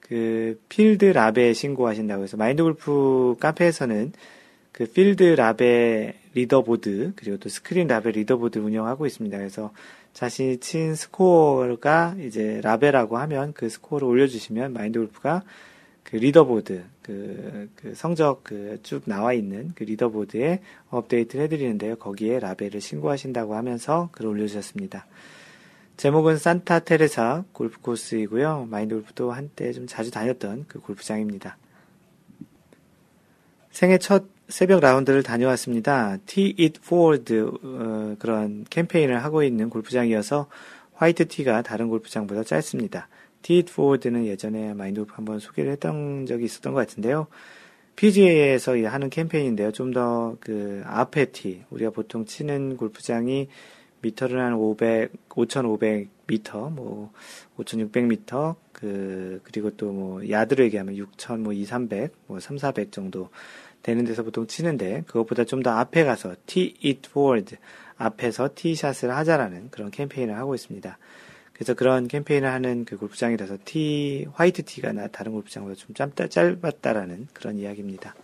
그 필드 라베 신고하신다고 해서 마인드 골프 카페에서는 그 필드 라베 리더보드 그리고 또 스크린 라베 리더보드 운영하고 있습니다. 그래서 자신이 친 스코어가 이제 라베라고 하면 그 스코어를 올려주시면 마인드 골프가 그 리더보드 그, 그 성적 그 쭉 나와 있는 그 리더보드에 업데이트를 해드리는데요. 거기에 라베를 신고하신다고 하면서 글을 올려주셨습니다. 제목은 산타 테레사 골프 코스이고요. 마인드 골프도 한때 좀 자주 다녔던 그 골프장입니다. 생애 첫 새벽 라운드를 다녀왔습니다. Tee It Forward 어, 그런 캠페인을 하고 있는 골프장이어서 white tee가 다른 골프장보다 짧습니다. It Forward는 예전에 마인드 골프 한번 소개를 했던 적이 있었던 것 같은데요. PGA에서 하는 캠페인인데요. 좀 더 그 앞에 티, 우리가 보통 치는 골프장이 미터를 한 500, 5,500미터, 뭐 5,600미터, 그 그리고 또 뭐 야드로 얘기하면 6,000, 뭐 2, 300, 뭐 3, 400 정도 되는 데서 보통 치는데 그것보다 좀 더 앞에 가서 it forward 앞에서 티샷을 하자라는 그런 캠페인을 하고 있습니다. 그래서 그런 캠페인을 하는 그 골프장이라서 티 화이트 티가 나 다른 골프장보다 좀 짧다, 짧았다라는 그런 이야기입니다.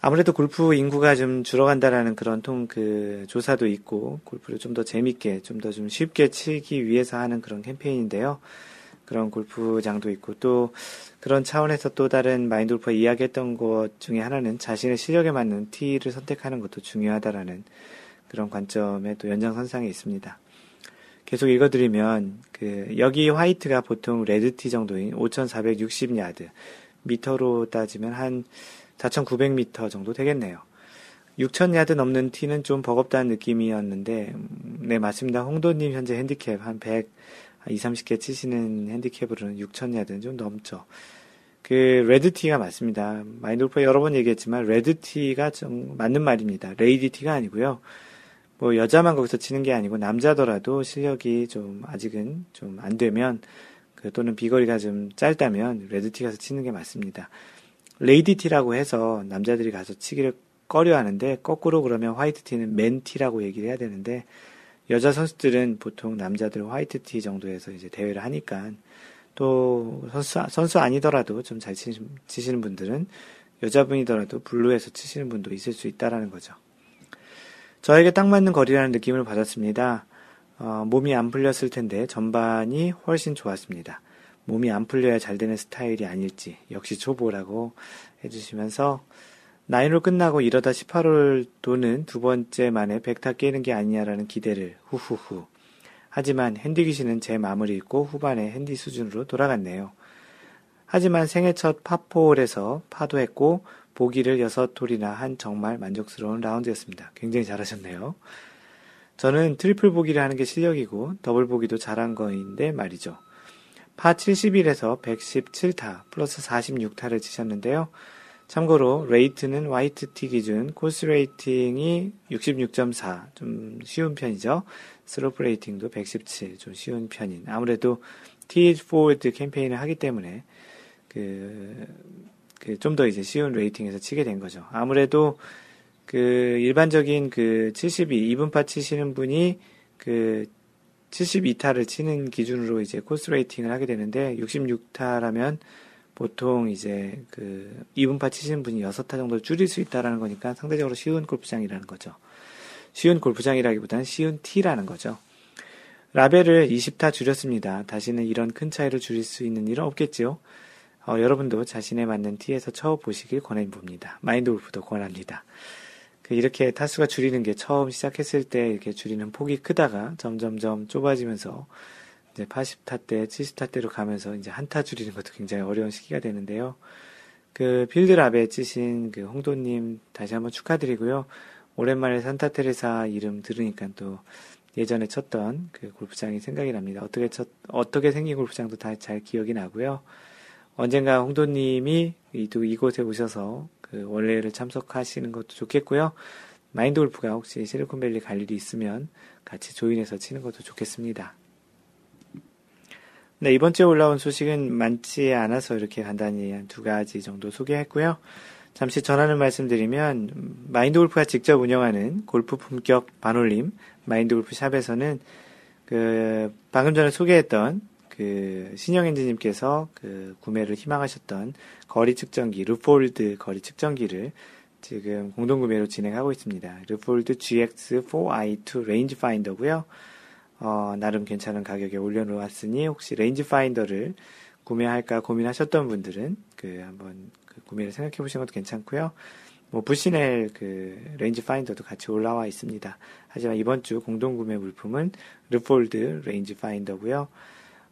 아무래도 골프 인구가 좀 줄어간다라는 그런 통 그 조사도 있고 골프를 좀 더 재밌게 좀 더 좀 쉽게 치기 위해서 하는 그런 캠페인인데요. 그런 골프장도 있고 또 그런 차원에서 또 다른 마인드 골프가 이야기했던 것 중에 하나는 자신의 실력에 맞는 티를 선택하는 것도 중요하다라는 그런 관점에 또 연장선상에 있습니다. 계속 읽어드리면 그 여기 화이트가 보통 red tee 정도인 5,460야드 미터로 따지면 한 4,900m 정도 되겠네요. 6,000야드 넘는 티는 좀 버겁다는 느낌이었는데, 음, 네, 맞습니다. 홍도님 현재 핸디캡 한 100, 20, 30개 치시는 핸디캡으로는 6,000야드는 좀 넘죠. 그, red tee가 맞습니다. 마인드 골프 여러 번 얘기했지만, red tee가 좀 맞는 말입니다. lady tee가 아니고요. 뭐, 여자만 거기서 치는 게 아니고, 남자더라도 실력이 좀, 아직은 좀 안 되면, 그, 또는 비거리가 좀 짧다면, red tee 가서 치는 게 맞습니다. lady tee라고 해서 남자들이 가서 치기를 꺼려 하는데 거꾸로 그러면 화이트티는 맨티라고 얘기를 해야 되는데 여자 선수들은 보통 남자들 white tee 정도에서 이제 대회를 하니까 또 선수, 선수 아니더라도 좀 잘 치시는 분들은 여자분이더라도 블루에서 치시는 분도 있을 수 있다라는 거죠. 저에게 딱 맞는 거리라는 느낌을 받았습니다. 어, 몸이 안 풀렸을 텐데 전반이 훨씬 좋았습니다. 몸이 안 풀려야 잘 되는 스타일이 아닐지 역시 초보라고 해주시면서 나인홀 끝나고 이러다 18홀 도는 두 번째 만에 백타 깨는 게 아니냐라는 기대를 후후후 하지만 핸디 귀신은 제 마음을 읽고 후반에 핸디 수준으로 돌아갔네요. 하지만 생애 첫 파포홀에서 파도 했고 보기를 6홀이나 한 정말 만족스러운 라운드였습니다. 굉장히 잘하셨네요. 저는 트리플 보기를 하는 게 실력이고 더블 보기도 잘한 거인데 말이죠. 파 71에서 117타 플러스 46타를 치셨는데요. 참고로 rating은 white tee 기준 course rating이 66.4 좀 쉬운 편이죠. slope rating도 117 좀 쉬운 편인 아무래도 Tee Forward 캠페인을 하기 때문에 그, 그 좀 더 이제 쉬운 rating에서 치게 된 거죠. 아무래도 그 일반적인 그 72, 이븐파 치시는 분이 그 72타를 치는 기준으로 이제 course rating을 하게 되는데 66타라면 보통 이제 그 이븐파 치시는 분이 6타 정도 줄일 수 있다라는 거니까 상대적으로 쉬운 골프장이라는 거죠. 쉬운 골프장이라기보다는 쉬운 티라는 거죠. 라벨을 20타 줄였습니다. 다시는 이런 큰 차이를 줄일 수 있는 일은 없겠지요. 어, 여러분도 자신에 맞는 티에서 쳐보시길 권해봅니다. 마인드 골프도 권합니다. 그 이렇게 타수가 줄이는 게 처음 시작했을 때 이렇게 줄이는 폭이 크다가 점점점 좁아지면서 이제 80타 때, 70타 때로 가면서 이제 한타 줄이는 것도 굉장히 어려운 시기가 되는데요. 그 필드랍에 치신 그 홍도님 다시 한번 축하드리고요. 오랜만에 산타 테레사 이름 들으니까 또 예전에 쳤던 그 골프장이 생각이 납니다. 어떻게 쳤, 어떻게 생긴 골프장도 다 잘 기억이 나고요. 언젠가 홍도님이 또 이곳에 오셔서 그 원래를 참석하시는 것도 좋겠고요. 마인드 골프가 혹시 실리콘밸리 갈 일이 있으면 같이 조인해서 치는 것도 좋겠습니다. 네, 이번 주에 올라온 소식은 많지 않아서 이렇게 간단히 한 두 가지 정도 소개했고요. 잠시 전하는 말씀드리면 마인드 골프가 직접 운영하는 골프 품격 반올림 마인드 골프 샵에서는 그 방금 전에 소개했던 그 신영 엔지님께서 그 구매를 희망하셨던 거리 측정기 Leupold 거리 측정기를 지금 공동 구매로 진행하고 있습니다. 루폴드 GX4i2 레인지 파인더고요. 어, 나름 괜찮은 가격에 올려놓았으니 혹시 range finder를 구매할까 고민하셨던 분들은 그 한번 그 구매를 생각해 보시는 것도 괜찮고요. 뭐 Bushnell 그 range finder도 같이 올라와 있습니다. 하지만 이번 주 공동 구매 물품은 Leupold range finder고요.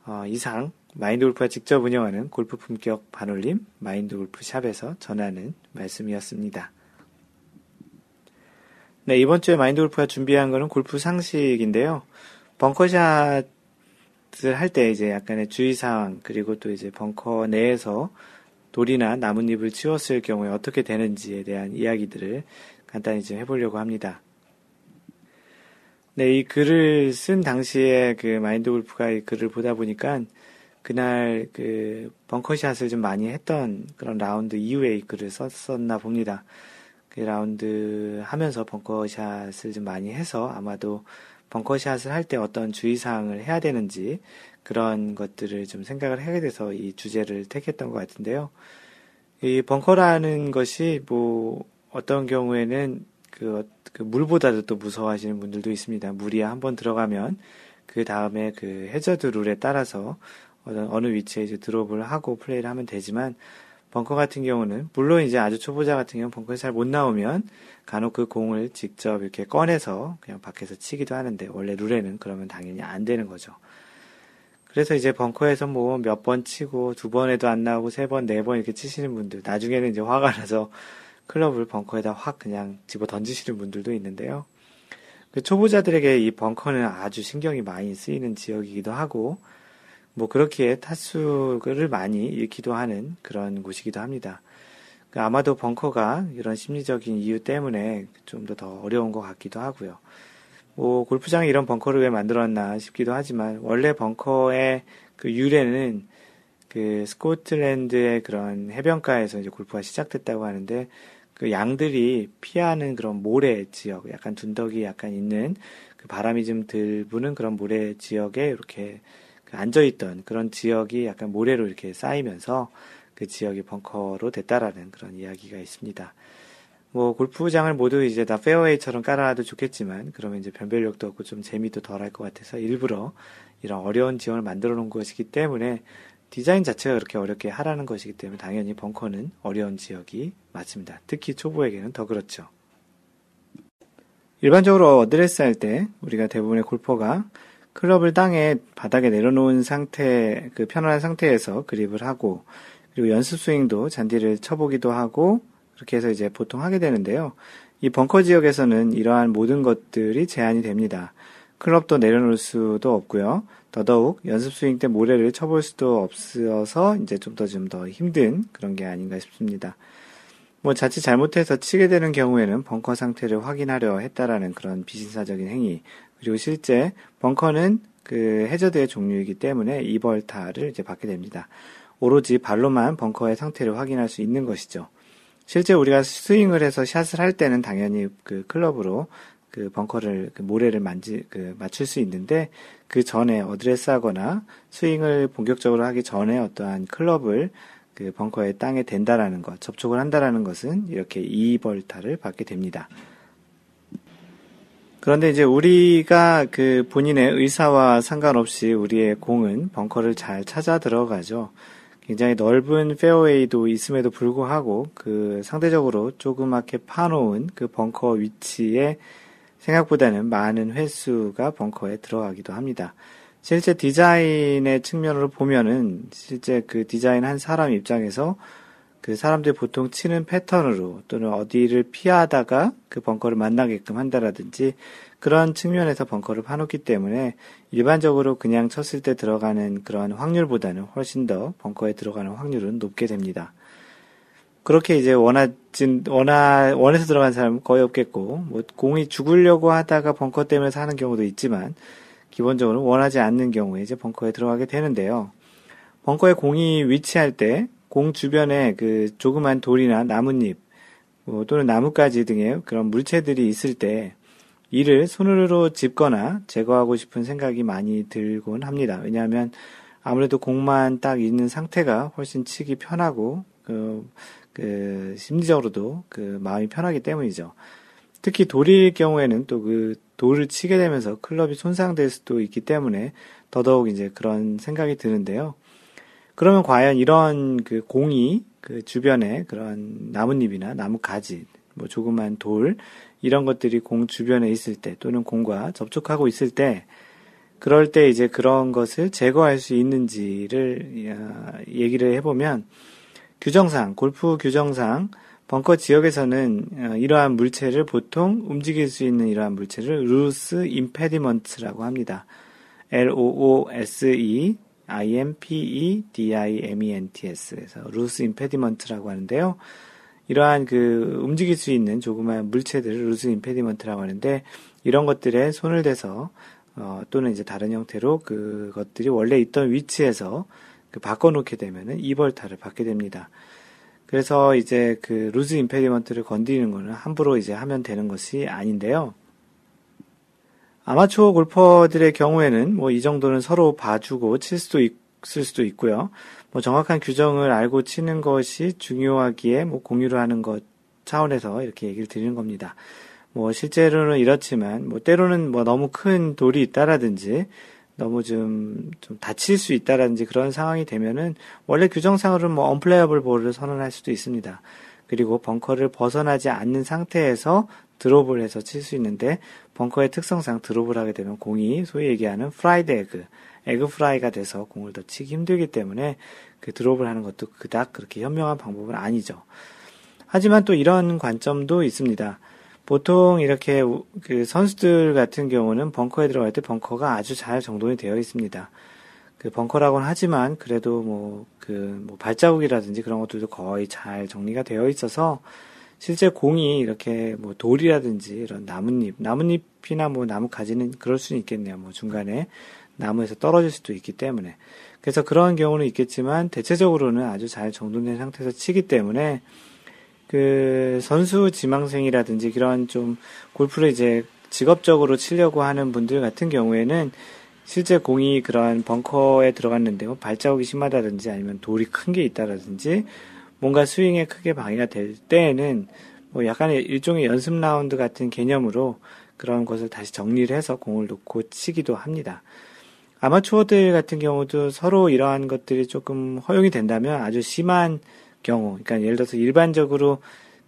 어, 이상 마인드 골프가 직접 운영하는 골프 품격 반올림 마인드 골프 샵에서 전하는 말씀이었습니다. 네, 이번 주에 마인드 골프가 준비한 거는 골프 상식인데요. 벙커샷을 할 때 이제 약간의 주의사항, 그리고 또 이제 벙커 내에서 돌이나 나뭇잎을 치웠을 경우에 어떻게 되는지에 대한 이야기들을 간단히 좀 해보려고 합니다. 네, 이 글을 쓴 당시에 그 마인드 골프가 이 글을 보다 보니까 그날 그 벙커샷을 좀 많이 했던 그런 라운드 이후에 이 글을 썼었나 봅니다. 그 라운드 하면서 벙커샷을 좀 많이 해서 아마도 벙커샷을 할 때 어떤 주의사항을 해야 되는지 그런 것들을 좀 생각을 하게 돼서 이 주제를 택했던 것 같은데요. 이 벙커라는 것이 뭐 어떤 경우에는 그, 그 물보다도 또 무서워하시는 분들도 있습니다. 물이 한번 들어가면 그 다음에 그 해저드 룰에 따라서 어느 위치에 이제 드롭을 하고 플레이를 하면 되지만 벙커 같은 경우는 물론 이제 아주 초보자 같은 경우는 벙커에 잘 못 나오면 간혹 그 공을 직접 이렇게 꺼내서 그냥 밖에서 치기도 하는데 원래 룰에는 그러면 당연히 안 되는 거죠. 그래서 이제 벙커에서 뭐 몇 번 치고 두 번에도 안 나오고 세 번, 네 번 이렇게 치시는 분들 나중에는 이제 화가 나서 클럽을 벙커에다 확 그냥 집어 던지시는 분들도 있는데요. 그 초보자들에게 이 벙커는 아주 신경이 많이 쓰이는 지역이기도 하고 뭐 그렇기에 타수를 많이 잃기도 하는 그런 곳이기도 합니다. 그 아마도 벙커가 이런 심리적인 이유 때문에 좀 더 더 어려운 것 같기도 하고요. 뭐 골프장에 이런 벙커를 왜 만들었나 싶기도 하지만 원래 벙커의 그 유래는 그 스코틀랜드의 그런 해변가에서 이제 골프가 시작됐다고 하는데 그 양들이 피하는 그런 모래 지역, 약간 둔덕이 약간 있는 그 바람이 좀 들 부는 그런 모래 지역에 이렇게 그 앉아있던 그런 지역이 약간 모래로 이렇게 쌓이면서 그 지역이 벙커로 됐다라는 그런 이야기가 있습니다. 뭐 골프장을 모두 이제 다 페어웨이처럼 깔아놔도 좋겠지만 그러면 이제 변별력도 없고 좀 재미도 덜할 것 같아서 일부러 이런 어려운 지형을 만들어 놓은 것이기 때문에 디자인 자체가 그렇게 어렵게 하라는 것이기 때문에 당연히 벙커는 어려운 지역이 맞습니다. 특히 초보에게는 더 그렇죠. 일반적으로 어드레스 할 때 우리가 대부분의 골퍼가 클럽을 땅에 바닥에 내려놓은 상태, 그 편안한 상태에서 그립을 하고, 그리고 연습 스윙도 잔디를 쳐보기도 하고, 그렇게 해서 이제 보통 하게 되는데요. 이 벙커 지역에서는 이러한 모든 것들이 제한이 됩니다. 클럽도 내려놓을 수도 없고요. 더더욱 연습 스윙 때 모래를 쳐볼 수도 없어서 이제 좀 더좀더 힘든 그런 게 아닌가 싶습니다. 뭐 자칫 잘못해서 치게 되는 경우에는 벙커 상태를 확인하려 했다라는 그런 비신사적인 행위 그리고 실제 벙커는 그 해저드의 종류이기 때문에 이벌타를 이제 받게 됩니다. 오로지 발로만 벙커의 상태를 확인할 수 있는 것이죠. 실제 우리가 스윙을 해서 샷을 할 때는 당연히 그 클럽으로 그 벙커를 그 모래를 만지 그 맞출 수 있는데 그 전에 어드레스 하거나 스윙을 본격적으로 하기 전에 어떠한 클럽을 그 벙커의 땅에 댄다라는 것, 접촉을 한다라는 것은 이렇게 이벌타를 받게 됩니다. 그런데 이제 우리가 그 본인의 의사와 상관없이 우리의 공은 벙커를 잘 찾아 들어가죠. 굉장히 넓은 페어웨이도 있음에도 불구하고 그 상대적으로 조그맣게 파놓은 그 벙커 위치에 생각보다는 많은 횟수가 벙커에 들어가기도 합니다. 실제 디자인의 측면으로 보면은 실제 그 디자인 한 사람 입장에서 그 사람들이 보통 치는 패턴으로 또는 어디를 피하다가 그 벙커를 만나게끔 한다라든지 그런 측면에서 벙커를 파놓기 때문에 일반적으로 그냥 쳤을 때 들어가는 그런 확률보다는 훨씬 더 벙커에 들어가는 확률은 높게 됩니다. 그렇게 이제 원하진, 원하, 원해서 들어간 사람은 거의 없겠고, 뭐, 공이 죽으려고 하다가 벙커 때문에 사는 경우도 있지만, 기본적으로 원하지 않는 경우에 이제 벙커에 들어가게 되는데요. 벙커에 공이 위치할 때, 공 주변에 그 조그만 돌이나 나뭇잎, 뭐 또는 나뭇가지 등의 그런 물체들이 있을 때, 이를 손으로 짚거나 제거하고 싶은 생각이 많이 들곤 합니다. 왜냐하면 아무래도 공만 딱 있는 상태가 훨씬 치기 편하고, 그, 그, 심리적으로도 그 마음이 편하기 때문이죠. 특히 돌일 경우에는 또 그 돌을 치게 되면서 클럽이 손상될 수도 있기 때문에 더더욱 이제 그런 생각이 드는데요. 그러면 과연 이런 그 공이 그 주변에 그런 나뭇잎이나 나무 가지, 뭐 조그만 돌, 이런 것들이 공 주변에 있을 때 또는 공과 접촉하고 있을 때 그럴 때 이제 그런 것을 제거할 수 있는지를 아, 얘기를 해보면 규정상, 골프 규정상 벙커 지역에서는 어, 이러한 물체를 보통 움직일 수 있는 이러한 물체를 loose impediment라고 합니다. L-O-O-S-E I-M-P-E-D-I-M-E-N-T-S 에서 loose impediments라고 하는데요. 이러한 그 움직일 수 있는 조그마한 물체들을 loose impediment라고 하는데 이런 것들에 손을 대서 어, 또는 이제 다른 형태로 그것들이 원래 있던 위치에서 그 바꿔놓게 되면은 이벌타를 받게 됩니다. 그래서 이제 그 loose impediment를 건드리는 거는 함부로 이제 하면 되는 것이 아닌데요. 아마추어 골퍼들의 경우에는 뭐 이 정도는 서로 봐주고 칠 수도 있을 수도 있고요. 뭐 정확한 규정을 알고 치는 것이 중요하기에 뭐 공유를 하는 것 차원에서 이렇게 얘기를 드리는 겁니다. 뭐 실제로는 이렇지만 뭐 때로는 뭐 너무 큰 돌이 있다라든지 너무 좀, 좀 다칠 수 있다라든지 그런 상황이 되면은 원래 규정상으로는 뭐 unplayable ball을 선언할 수도 있습니다. 그리고 벙커를 벗어나지 않는 상태에서 드롭을 해서 칠 수 있는데 벙커의 특성상 드롭을 하게 되면 공이 소위 얘기하는 fried egg, 에그 프라이가 돼서 공을 더 치기 힘들기 때문에 그 드롭을 하는 것도 그닥 그렇게 현명한 방법은 아니죠. 하지만 또 이런 관점도 있습니다. 보통 이렇게 그 선수들 같은 경우는 벙커에 들어갈 때 벙커가 아주 잘 정돈이 되어 있습니다. 그 벙커라고는 하지만 그래도 뭐 그 뭐 발자국이라든지 그런 것들도 거의 잘 정리가 되어 있어서 실제 공이 이렇게 뭐 돌이라든지 이런 나뭇잎, 나뭇잎이나 뭐 나무 가지는 그럴 수는 있겠네요. 뭐 중간에 나무에서 떨어질 수도 있기 때문에. 그래서 그런 경우는 있겠지만 대체적으로는 아주 잘 정돈된 상태에서 치기 때문에 그 선수 지망생이라든지 그런 좀 골프를 이제 직업적으로 치려고 하는 분들 같은 경우에는 실제 공이 그러한 벙커에 들어갔는데 뭐 발자국이 심하다든지 아니면 돌이 큰 게 있다라든지 뭔가 스윙에 크게 방해가 될 때에는 뭐 약간의 일종의 연습 라운드 같은 개념으로 그런 것을 다시 정리를 해서 공을 놓고 치기도 합니다. 아마추어들 같은 경우도 서로 이러한 것들이 조금 허용이 된다면 아주 심한 경우, 그러니까 예를 들어서 일반적으로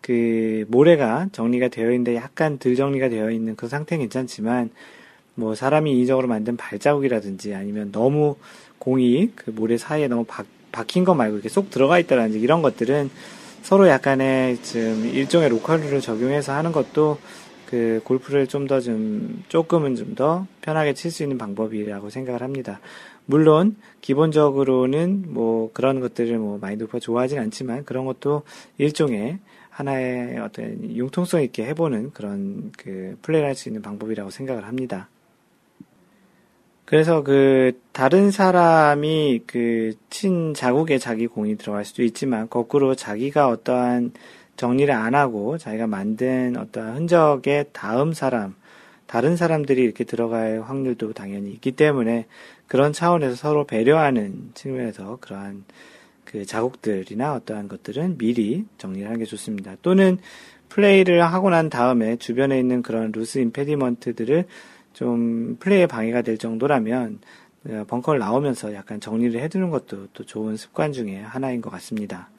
그 모래가 정리가 되어 있는데 약간 덜 정리가 되어 있는 그 상태는 괜찮지만 뭐 사람이 인위적으로 만든 발자국이라든지 아니면 너무 공이 그 모래 사이에 너무 박, 박힌 거 말고 이렇게 쏙 들어가 있다라든지 이런 것들은 서로 약간의 좀 일종의 로컬룰을 적용해서 하는 것도 그 골프를 좀 더좀 조금은 좀 더 편하게 칠 수 있는 방법이라고 생각을 합니다. 물론 기본적으로는 뭐 그런 것들을 뭐 마인드오퍼 좋아하진 않지만 그런 것도 일종의 하나의 어떤 융통성 있게 해보는 그런 그 플레이를 할 수 있는 방법이라고 생각을 합니다. 그래서 그 다른 사람이 그 친 자국에 자기 공이 들어갈 수도 있지만 거꾸로 자기가 어떠한 정리를 안 하고 자기가 만든 어떠한 흔적의 다음 사람 다른 사람들이 이렇게 들어갈 확률도 당연히 있기 때문에 그런 차원에서 서로 배려하는 측면에서 그러한 그 자국들이나 어떠한 것들은 미리 정리를 하는 게 좋습니다. 또는 플레이를 하고 난 다음에 주변에 있는 그런 루스 임페디먼트들을 좀 플레이에 방해가 될 정도라면 어, 벙커를 나오면서 약간 정리를 해두는 것도 또 좋은 습관 중에 하나인 것 같습니다.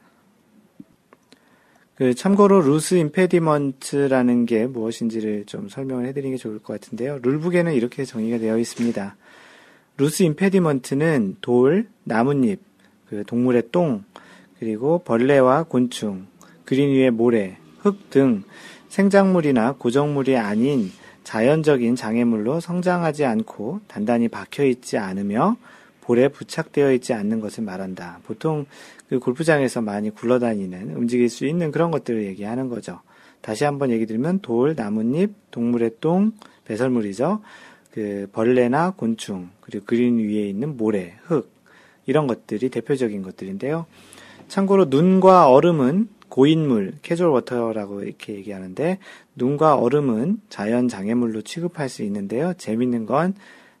그 참고로 loose impediment라는 게 무엇인지를 좀 설명을 해드리는 게 좋을 것 같은데요. rulebook에는 이렇게 정의가 되어 있습니다. loose impediment는 돌, 나뭇잎, 그 동물의 똥, 그리고 벌레와 곤충, 그린 위의 모래, 흙 등 생장물이나 고정물이 아닌 자연적인 장애물로 성장하지 않고 단단히 박혀 있지 않으며 볼에 부착되어 있지 않는 것을 말한다. 보통 그 골프장에서 많이 굴러다니는 움직일 수 있는 그런 것들을 얘기하는 거죠. 다시 한번 얘기 드리면 돌, 나뭇잎, 동물의 똥, 배설물이죠. 그 벌레나 곤충, 그리고 그린 위에 있는 모래, 흙 이런 것들이 대표적인 것들인데요. 참고로 눈과 얼음은 고인물, casual water라고 이렇게 얘기하는데 눈과 얼음은 자연 장애물로 취급할 수 있는데요. 재밌는 건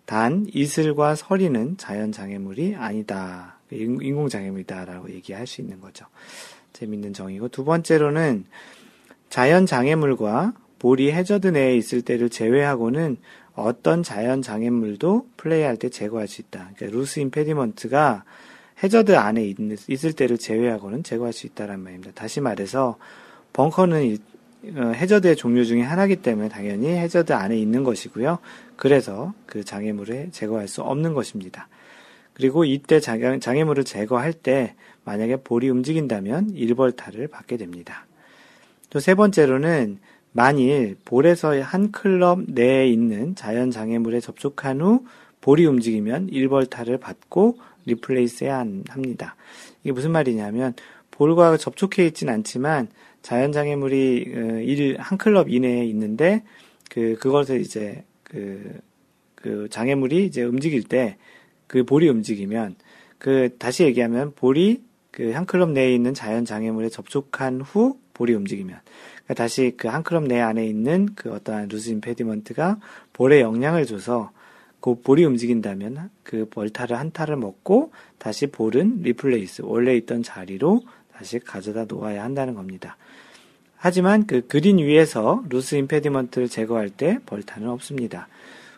단 이슬과 서리는 자연 장애물이 아니다. 인공 장애물이다라고 얘기할 수 있는 거죠. 재밌는 정의고 두 번째로는 자연 장애물과 볼이 해저드 내에 있을 때를 제외하고는 어떤 자연 장애물도 플레이할 때 제거할 수 있다. 그러니까 loose impediment가 해저드 안에 있, 있을 때를 제외하고는 제거할 수 있다는 말입니다. 다시 말해서 벙커는 어, 해저드의 종류 중에 하나이기 때문에 당연히 해저드 안에 있는 것이고요. 그래서 그 장애물을 제거할 수 없는 것입니다. 그리고 이때 장애물을 제거할 때 만약에 볼이 움직인다면 1벌타를 받게 됩니다. 또 세 번째로는 만일 볼에서 한 클럽 내에 있는 자연 장애물에 접촉한 후 볼이 움직이면 1벌타를 받고 replace 해야 합니다. 이게 무슨 말이냐면 볼과 접촉해 있진 않지만 자연 장애물이 어, 한 클럽 이내에 있는데 그 그것을 이제 그, 그 장애물이 이제 움직일 때 그 볼이 움직이면 그 다시 얘기하면 볼이 그 한 클럽 내에 있는 자연 장애물에 접촉한 후 볼이 움직이면 그러니까 다시 그 한 클럽 내 안에 있는 그 어떠한 loose impediment가 볼에 영향을 줘서 그 볼이 움직인다면 그 벌타를 한 타를 먹고 다시 볼은 replace 원래 있던 자리로 다시 가져다 놓아야 한다는 겁니다. 하지만 그 그린 위에서 loose impediment를 제거할 때 벌타는 없습니다.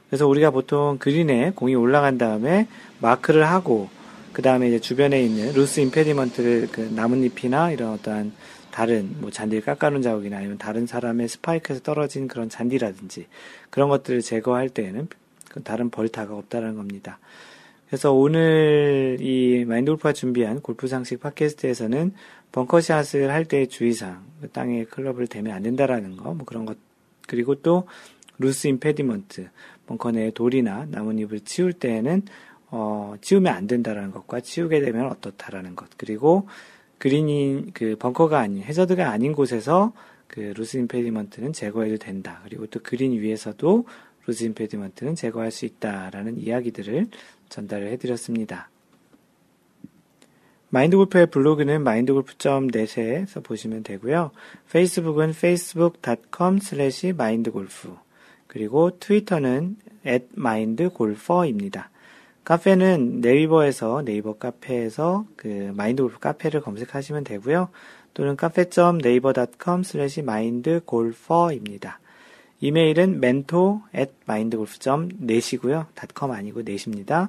그래서 우리가 보통 그린에 공이 올라간 다음에 마크를 하고 그 다음에 이제 주변에 있는 loose impediment를 그 나뭇잎이나 이런 어떠한 다른 뭐 잔디를 깎아놓은 자국이나 아니면 다른 사람의 스파이크에서 떨어진 그런 잔디라든지 그런 것들을 제거할 때에는 그 다른 벌타가 없다는 겁니다. 그래서 오늘 이 마인드 골프가 준비한 골프 상식 팟캐스트에서는 벙커샷을 할 때의 주의사항, 그 땅에 클럽을 대면 안 된다라는 거, 뭐 그런 것, 그리고 또 loose impediment, 벙커 내에 돌이나 나뭇잎을 치울 때에는 어, 치우면 안 된다라는 것과 치우게 되면 어떻다라는 것, 그리고 그린이 그 벙커가 아닌 해저드가 아닌 곳에서 그 loose impediment는 제거해도 된다. 그리고 또 그린 위에서도 loose impediment는 제거할 수 있다라는 이야기들을 전달을 해드렸습니다. 마인드골프의 블로그는 mindgolf.net에서 보시면 되고요. 페이스북은 facebook.com slash mindgolf 그리고 트위터는 at mindgolfer입니다. 카페는 네이버에서 네이버 카페에서 그 마인드골프 카페를 검색하시면 되고요. 또는 카페.naver.com slash mindgolfer입니다. 이메일은 mentor at mindgolf.net이고요. .com 아니고 net입니다.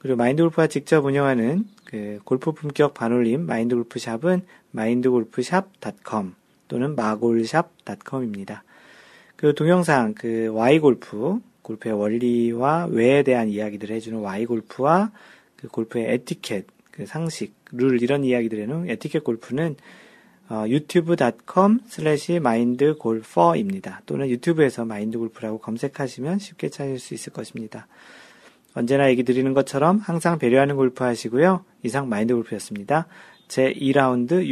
그리고 마인드골프가 직접 운영하는 그 골프 품격 반올림 마인드골프 샵은 mindgolfshop.com 또는 마골샵.com입니다. 그 동영상 그 Why골프 골프의 원리와 왜에 대한 이야기들을 해주는 Why골프와 그 골프의 에티켓 그 상식 룰 이런 이야기들에는 에티켓 골프는 어, 유튜브.com 슬래시 마인드골퍼입니다. 또는 유튜브에서 마인드골프라고 검색하시면 쉽게 찾을 수 있을 것입니다. 언제나 얘기 드리는 것처럼 항상 배려하는 골프 하시고요. 이상 마인드 골프였습니다. 제 2라운드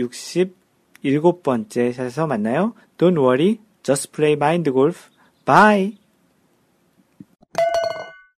67번째 샷에서 만나요. Don't worry, just play mind golf. Bye!